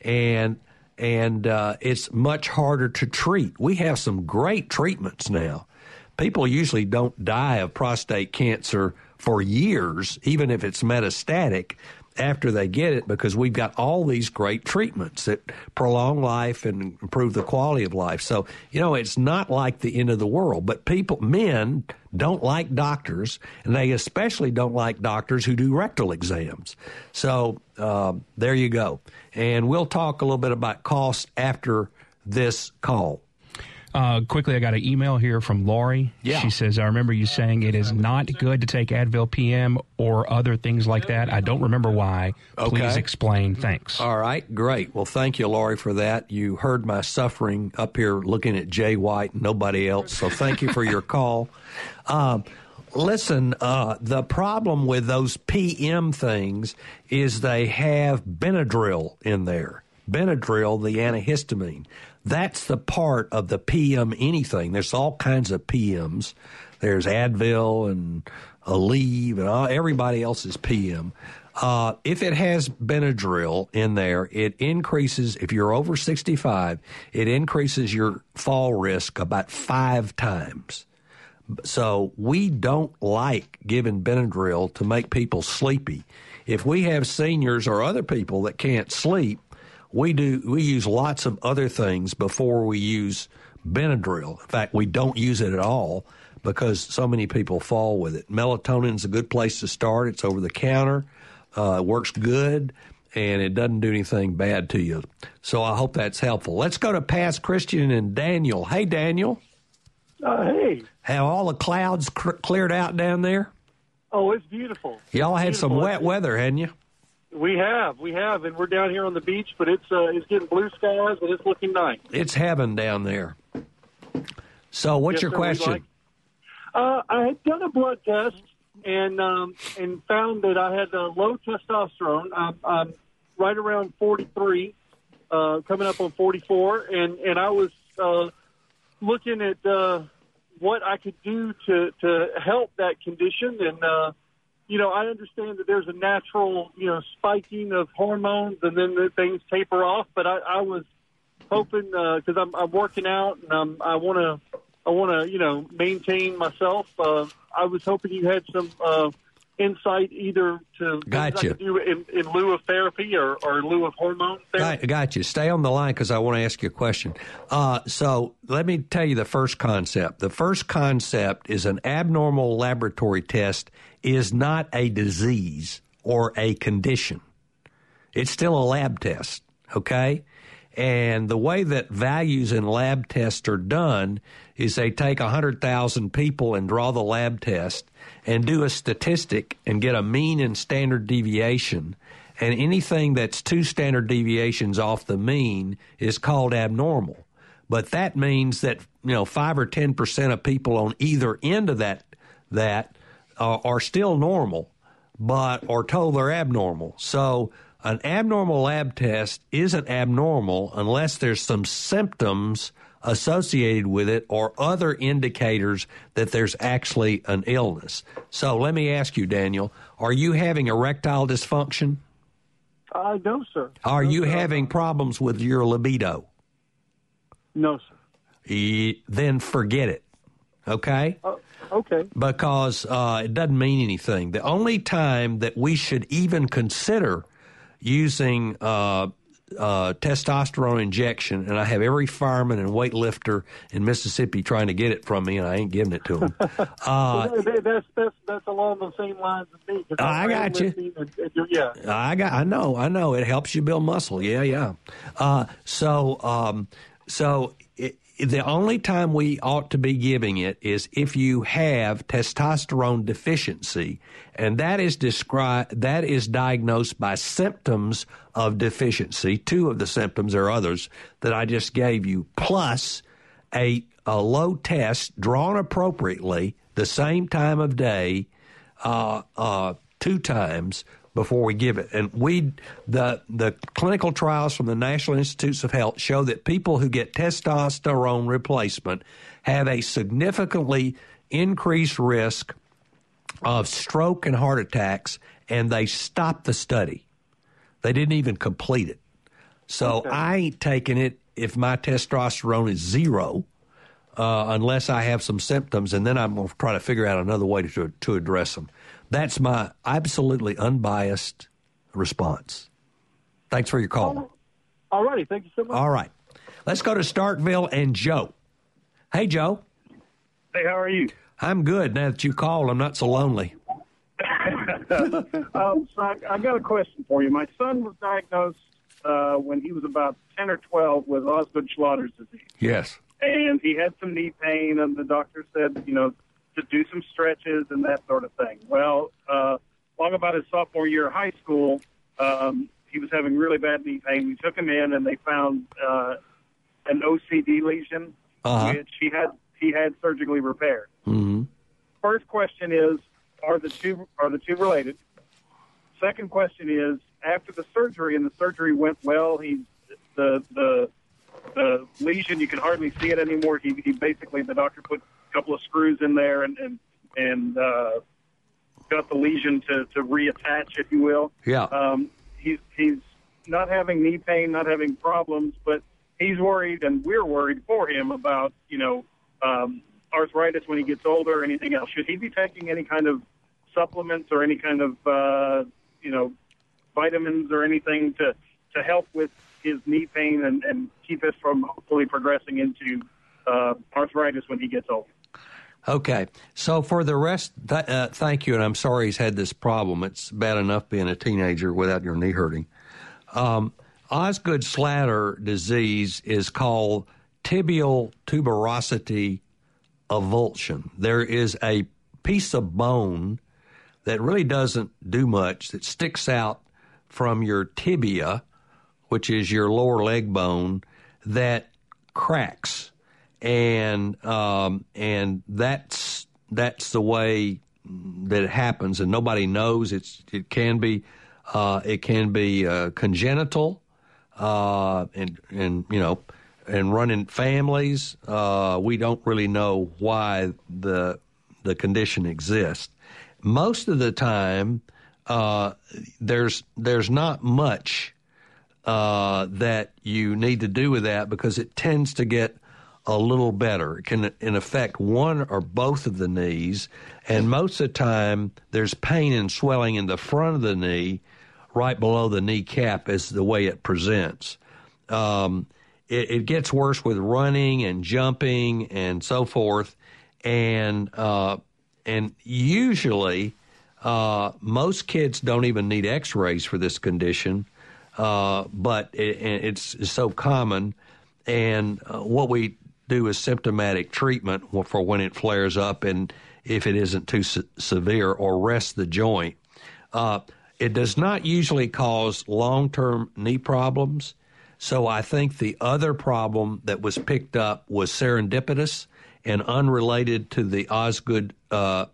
and and uh, it's much harder to treat. We have some great treatments now. People usually don't die of prostate cancer for years, even if it's metastatic after they get it because we've got all these great treatments that prolong life and improve the quality of life. So, you know, it's not like the end of the world, but people, men don't like doctors and they especially don't like doctors who do rectal exams. So, uh, there you go. And we'll talk a little bit about cost after this call. Uh, quickly, I got an email here from Lori. Yeah. She says, I remember you saying it is not good to take Advil PM or other things like that. I don't remember why. Please Okay. explain. Thanks. All right, great. Well, thank you, Laurie, for that. You heard my suffering up here looking at Jay White and nobody else. So thank you for your call. Um, listen, uh, the problem with those PM things is they have Benadryl in there. Benadryl, the antihistamine. That's the part of the PM anything. There's all kinds of PMs. There's Advil and Aleve and all, everybody else's PM. Uh, if it has Benadryl in there, it increases, if you're over 65, it increases your fall risk about five times. So we don't like giving Benadryl to make people sleepy. If we have seniors or other people that can't sleep, we do we use lots of other things before we use Benadryl. In fact, we don't use it at all because so many people fall with it. Melatonin's a good place to start. It's over the counter. Uh, it works good and it doesn't do anything bad to you. So I hope that's helpful. Let's go to Pass Christian and Daniel. Hey, Daniel. Uh, hey. Have all the clouds cr- cleared out down there? Oh, it's beautiful. Y'all had some wet weather, hadn't you? We have, we have, and we're down here on the beach, but it's uh, it's getting blue skies and it's looking nice. It's heaven down there. So, what's Yes, your sir, question? like- Uh, I had done a blood test and um, and found that I had uh, low testosterone. I'm, I'm right around 43, uh, coming up on 44, and and I was uh, looking at uh, what I could do to to help that condition. And uh, you know, I understand that there's a natural you know spiking of hormones, and then the things taper off. But I, I was hoping because I'm, I'm working out and I'm, I want to I want to you know maintain myself. Uh, I was hoping you had some uh, insight either to Gotcha. do in, in lieu of therapy or, or in lieu of hormone therapy. Got, got you. Stay on the line because I want to ask you a question. Uh, so let me tell you the first concept. The first concept is an abnormal laboratory test is not a disease or a condition. It's still a lab test, okay? And the way that values in lab tests are done is they take 100,000 people and draw the lab test and do a statistic and get a mean and standard deviation. And anything that's two standard deviations off the mean is called abnormal. But that means that, you know, 5 or 10% of people on either end of that that uh, are still normal but are told they're abnormal. So an abnormal lab test isn't abnormal unless there's some symptoms associated with it or other indicators that there's actually an illness. So let me ask you, Daniel, are you having erectile dysfunction? Uh, no, sir. Are you having problems with your libido? No, sir. E- then forget it. Okay? Uh, okay. because uh, it doesn't mean anything. The only time that we should even consider using uh, uh, testosterone injection, and I have every fireman and weightlifter in Mississippi trying to get it from me, and I ain't giving it to them. Uh, that's that's that's along the same lines as me. I got you. And, and, yeah. I got. I know. I know. It helps you build muscle. Yeah, yeah. Uh, so, um, so the only time we ought to be giving it is if you have testosterone deficiency, and that is described. That is diagnosed by symptoms of deficiency. Two of the symptoms, are others that I just gave you, plus a a low test drawn appropriately the same time of day uh, uh, two times before we give it. And we the the clinical trials from the National Institutes of Health show that people who get testosterone replacement have a significantly increased risk of stroke and heart attacks, and they stopped the study. They didn't even complete it. So okay. I ain't taking it if my testosterone is zero, uh, unless I have some symptoms, and then I'm going to try to figure out another way to, to address them. That's my absolutely unbiased response. Thanks for your call. All righty. Thank you so much. All right. Let's go to Starkville and Joe. Hey, Joe. Hey, how are you? I'm good. Now that you called, I'm not so lonely. um, so I, I, got a question for you. My son was diagnosed uh, when he was about 10 or 12 with Osgood-Schlatters disease. Yes. And he had some knee pain, and the doctor said, you know, to do some stretches and that sort of thing. Well, uh, long about his sophomore year of high school, um, he was having really bad knee pain. We took him in, and they found uh, an OCD lesion, uh-huh. which he had he had surgically repaired. Mm-hmm. First question is: Are the two are the two related? Second question is: After the surgery, and the surgery went well, he the the the lesion you can hardly see it anymore. He, he basically the doctor put couple of screws in there and and and uh, got the lesion to to reattach, if you will. Yeah. Um, he's he's not having knee pain, not having problems, but he's worried, and we're worried for him about you know um, arthritis when he gets older or anything else. Should he be taking any kind of supplements or any kind of uh, you know vitamins or anything to to help with his knee pain and, and keep us from hopefully progressing into uh, arthritis when he gets older? Okay, so for the rest, th- uh, thank you, and I'm sorry he's had this problem. It's bad enough being a teenager without your knee hurting. Um, Osgood-Schlatter disease is called tibial tuberosity avulsion. There is a piece of bone that really doesn't do much that sticks out from your tibia, which is your lower leg bone, that cracks, and um, and that's that's the way that it happens, and nobody knows. It's it can be uh, it can be uh, congenital, uh, and and you know and running families, uh, we don't really know why the the condition exists. Most of the time, uh, there's there's not much uh, that you need to do with that because it tends to get a little better. It can in affect one or both of the knees, and most of the time there's pain and swelling in the front of the knee, right below the kneecap, is the way it presents. Um, it, it gets worse with running and jumping and so forth, and uh, and usually uh, most kids don't even need X-rays for this condition, uh, but it, it's, so common, and uh, what we do is symptomatic treatment for when it flares up and if it isn't too se- severe or rest the joint. Uh, it does not usually cause long-term knee problems. So I think the other problem that was picked up was serendipitous and unrelated to the Osgood uh,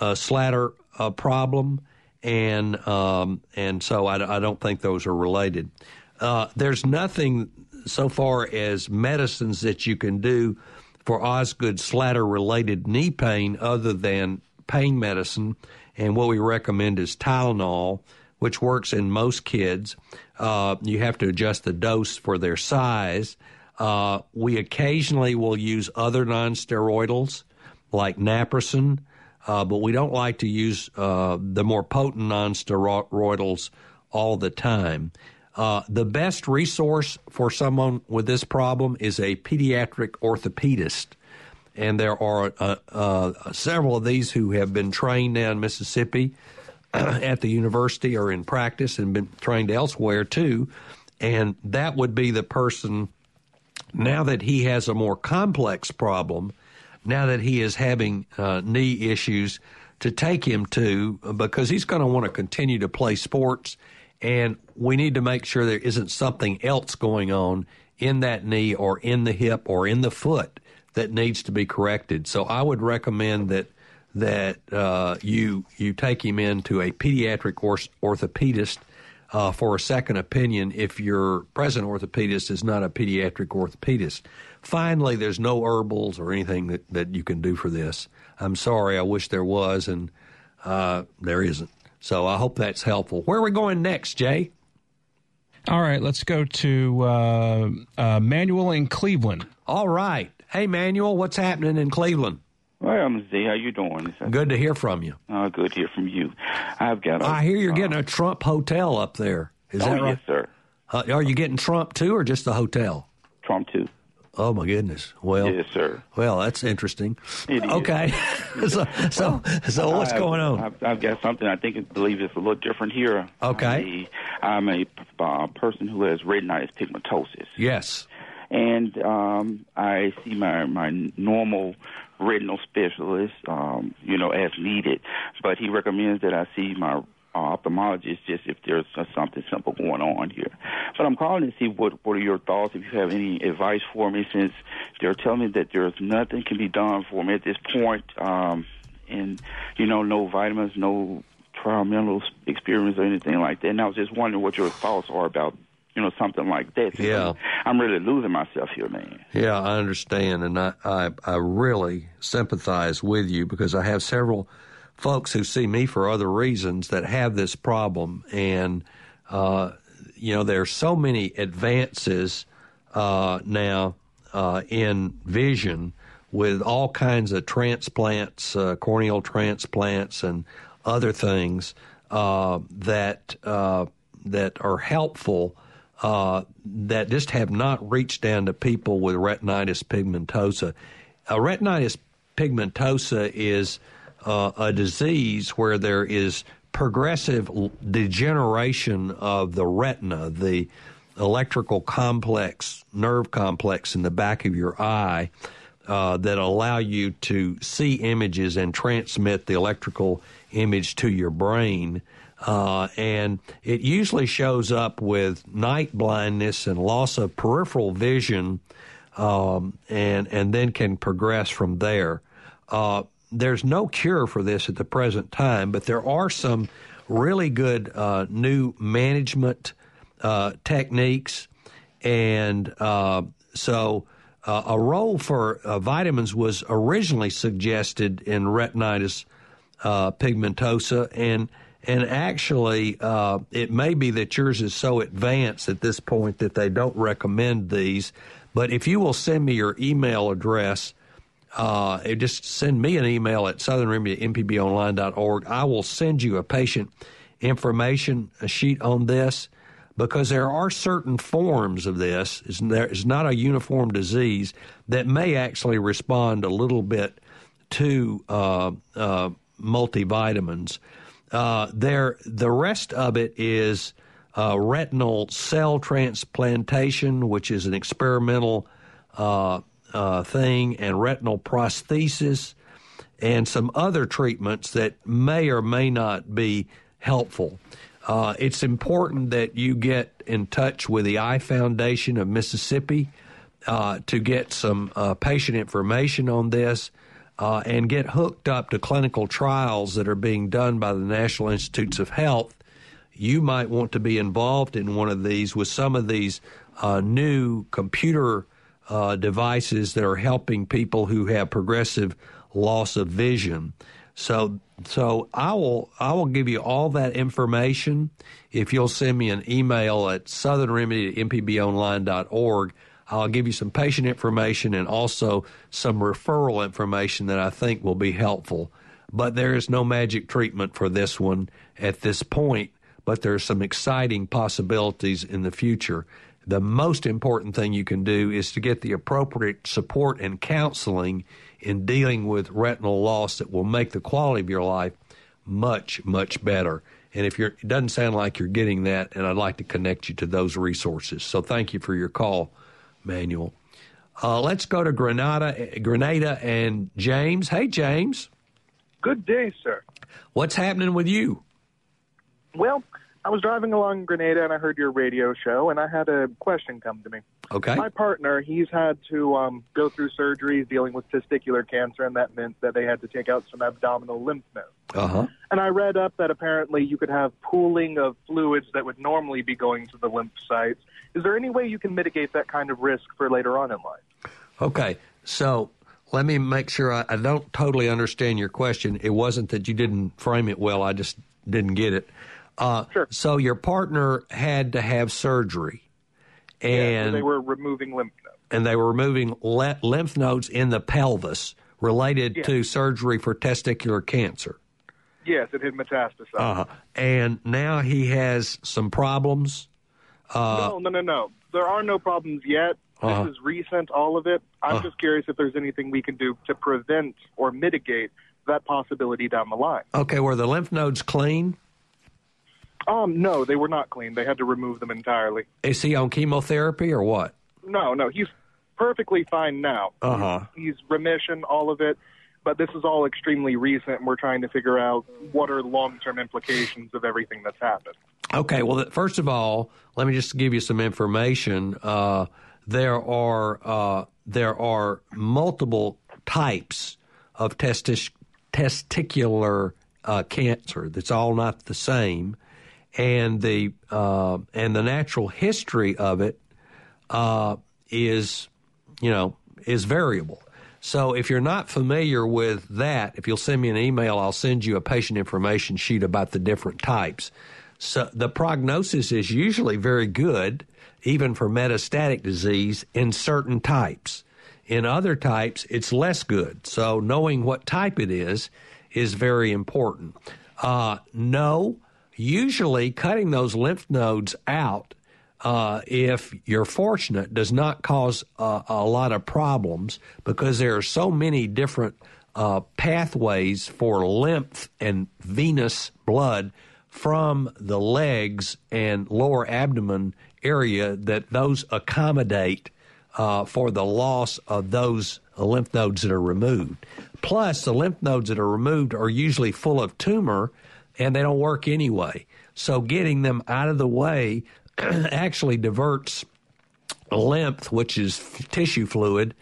uh, Schlatter uh, problem, and um, and so I, I, don't think those are related. Uh, there's nothing so far as medicines that you can do for Osgood Schlatter related knee pain other than pain medicine, and what we recommend is Tylenol which works in most kids. Uh, you have to adjust the dose for their size. Uh, we occasionally will use other nonsteroidals like naproxen, uh, but we don't like to use uh, the more potent nonsteroidals all the time. Uh, the best resource for someone with this problem is a pediatric orthopedist. And there are uh, several of these who have been trained now in Mississippi at the university or in practice and been trained elsewhere too. And that would be the person now that he has a more complex problem, now that he is having uh, knee issues, to take him to because he's going to want to continue to play sports. And we need to make sure there isn't something else going on in that knee or in the hip or in the foot that needs to be corrected. So I would recommend that that uh, you you take him into a pediatric or- orthopedist uh, for a second opinion if your present orthopedist is not a pediatric orthopedist. Finally, there's no herbals or anything that, that you can do for this. I'm sorry. I wish there was, and uh, there isn't. So I hope that's helpful. Where are we going next, Jay? All right, let's go to uh, uh, Manuel in Cleveland. All right. Hey, Manuel, what's happening in Cleveland? Hi, I'm Z. How you doing? Good to hear from you. Uh, good to hear from you. I've got. A, I hear you're getting a Trump hotel up there. Is oh, that right? yes, sir. Uh, are you getting Trump too, or just the hotel? Trump too. Oh my goodness! Well, yes, sir. Well, that's interesting. Okay, so so so what's I've- going on? I've, I've got something I think I believe it's a little different here. Okay. I'm a, I'm a uh, person who has retinitis pigmentosis, Yes. and um, I see my my normal retinal specialist, um, you know, as needed. But he recommends that I see my uh, ophthalmologist just if there's uh, something simple going on here. But I'm calling to see what what are your thoughts, if you have any advice for me, since they're telling me that there's nothing can be done for me at this point, um, and you know, no vitamins, no trial experiments or anything like that. And I was just wondering what your thoughts are about. You know, something like that. Since Yeah. I'm, I'm really losing myself here, man. Yeah, I understand, and I, I I really sympathize with you because I have several folks who see me for other reasons that have this problem, and uh, you know there are so many advances uh, now uh, in vision with all kinds of transplants, uh, corneal transplants, and other things uh, that uh, that are helpful that just have not reached down to people with retinitis pigmentosa. Retinitis pigmentosa is uh, a disease where there is progressive degeneration of the retina, the electrical complex, nerve complex in the back of your eye uh, that allow you to see images and transmit the electrical image to your brain. Uh, and it usually shows up with night blindness and loss of peripheral vision, um, and and then can progress from there. Uh, there's no cure for this at the present time, but there are some really good uh, new management uh, techniques, and uh, so uh, a role for uh, vitamins was originally suggested in retinitis uh, pigmentosa, and and actually, it may be that yours is so advanced at this point that they don't recommend these. But if you will send me your email address, uh, just send me an email at southernremedy at mpbonline.org. I will send you a patient information sheet on this because there are certain forms of this. It's, there, it's not a uniform disease that may actually respond a little bit to uh, uh, multivitamins. Uh, there, the rest of it is uh, retinal cell transplantation, which is an experimental uh, uh, thing, and retinal prosthesis, and some other treatments that may or may not be helpful. Uh, it's important that you get in touch with the Eye Foundation of Mississippi uh, to get some uh, patient information on this uh, and get hooked up to clinical trials that are being done by the National Institutes of Health. You might want to be involved in one of these with some of these uh, new computer uh, devices that are helping people who have progressive loss of vision. So, so I will I will give you all that information if you'll send me an email at southernremedy at mpbonline.org. I'll give you some patient information and also some referral information that I think will be helpful. But there is no magic treatment for this one at this point, but there are some exciting possibilities in the future. The most important thing you can do is to get the appropriate support and counseling in dealing with retinal loss that will make the quality of your life much, much better. And if you're, it doesn't sound like you're getting that, and I'd like to connect you to those resources. So thank you for your call, Manuel. Uh, let's go to Grenada, Grenada, and James. Hey, James. Good day, sir. What's happening with you? Well, I was driving along Grenada and I heard your radio show, and I had a question come to me. Okay. My partner, he's had to um, go through surgeries dealing with testicular cancer, and that meant that they had to take out some abdominal lymph nodes. Uh huh. And I read up that apparently you could have pooling of fluids that would normally be going to the lymph sites. Is there any way you can mitigate that kind of risk for later on in life? Okay, so let me make sure I, I don't totally understand your question. It wasn't that you didn't frame it well, I just didn't get it. Uh, Sure. So your partner had to have surgery, Yeah, and they were removing lymph nodes. and they were removing le- lymph nodes in the pelvis related Yeah. to surgery for testicular cancer. Yes, it had metastasized. Uh, and now he has some problems. Uh, no, no, no, no. There are no problems yet. Uh-huh. This is recent, all of it. I'm Uh. just curious if there's anything we can do to prevent or mitigate that possibility down the line. Okay, were the lymph nodes clean? Um, no, they were not clean. They had to remove them entirely. Is he on chemotherapy or what? No, no, he's perfectly fine now. Uh huh. He's remission, all of it. But this is all extremely recent, and we're trying to figure out what are long-term implications of everything that's happened. Okay, well, first of all, let me just give you some information. Uh, there are uh, there are multiple types of testis- testicular uh, cancer. That's all not the same, and the uh, and the natural history of it uh, is, you know, is variable. So if you're not familiar with that, if you'll send me an email, I'll send you a patient information sheet about the different types. So the prognosis is usually very good, even for metastatic disease in certain types. In other types, it's less good. So knowing what type it is is very important. Uh, no, usually cutting those lymph nodes out uh, if you're fortunate, does not cause uh, a lot of problems because there are so many different uh, pathways for lymph and venous blood from the legs and lower abdomen area that those accommodate uh, for the loss of those lymph nodes that are removed. Plus, the lymph nodes that are removed are usually full of tumor and they don't work anyway. So, getting them out of the way actually diverts lymph, which is tissue fluid,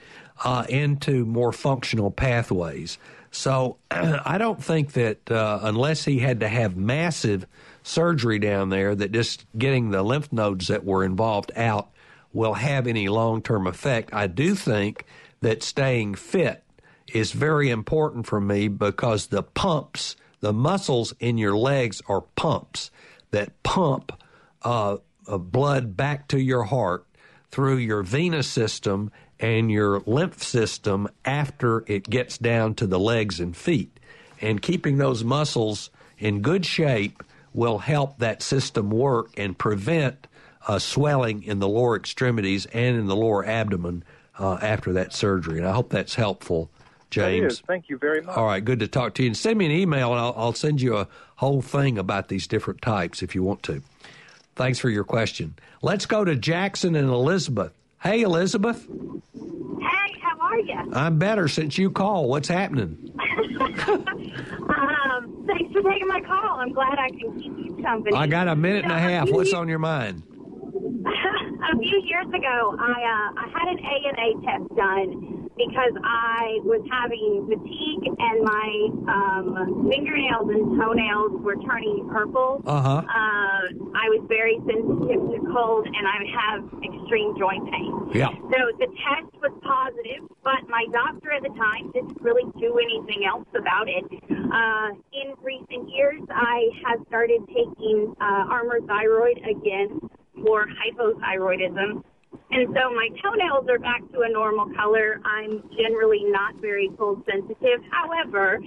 uh, into more functional pathways. So I don't think that uh, unless he had to have massive surgery down there, that just getting the lymph nodes that were involved out will have any long term effect. I do think that staying fit is very important for me because the pumps, the muscles in your legs are pumps that pump uh, uh, blood back to your heart through your venous system and your lymph system after it gets down to the legs and feet. And keeping those muscles in good shape will help that system work and prevent uh, swelling in the lower extremities and in the lower abdomen uh, after that surgery. And I hope that's helpful, James. That is. Thank you very much. All right, good to talk to you. And send me an email, and I'll, I'll send you a whole thing about these different types if you want to. Thanks for your question. Let's go to Jackson and Elizabeth. Hey, Elizabeth. Hey, how are you? I'm better since you called. What's happening? um, thanks for taking my call. I'm glad I can keep you company. I got a minute and a half. few What's on your mind? a few years ago, I uh, I had an ANA test done because I was having fatigue and my um, fingernails and toenails were turning purple. Uh-huh. Uh, I was very sensitive to cold and I have extreme joint pain. Yeah. So the test was positive, but my doctor at the time didn't really do anything else about it. Uh, in recent years, I have started taking uh, Armor Thyroid again for hypothyroidism. And so my toenails are back to a normal color. I'm generally not very cold sensitive. However,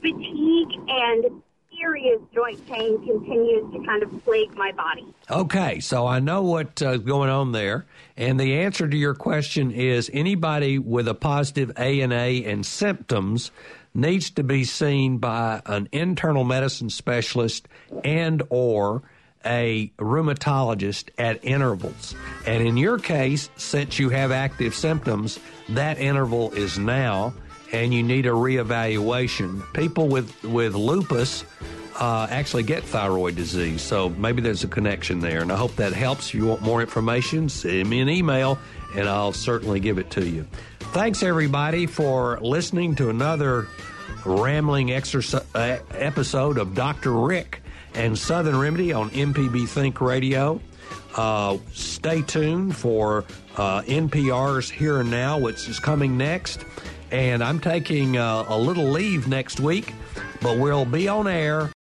fatigue and serious joint pain continues to kind of plague my body. Okay, so I know what's uh, going on there, and the answer to your question is anybody with a positive ANA and symptoms needs to be seen by an internal medicine specialist and or a rheumatologist at intervals. And in your case, since you have active symptoms, that interval is now and you need a reevaluation. People with with lupus uh, actually get thyroid disease. So maybe there's a connection there. And I hope that helps. If you want more information, send me an email and I'll certainly give it to you. Thanks, everybody, for listening to another rambling uh, episode of Dr. Rick and Southern Remedy on MPB Think Radio. Uh, stay tuned for uh, NPR's Here and Now, which is coming next. and I'm taking uh, a little leave next week, but we'll be on air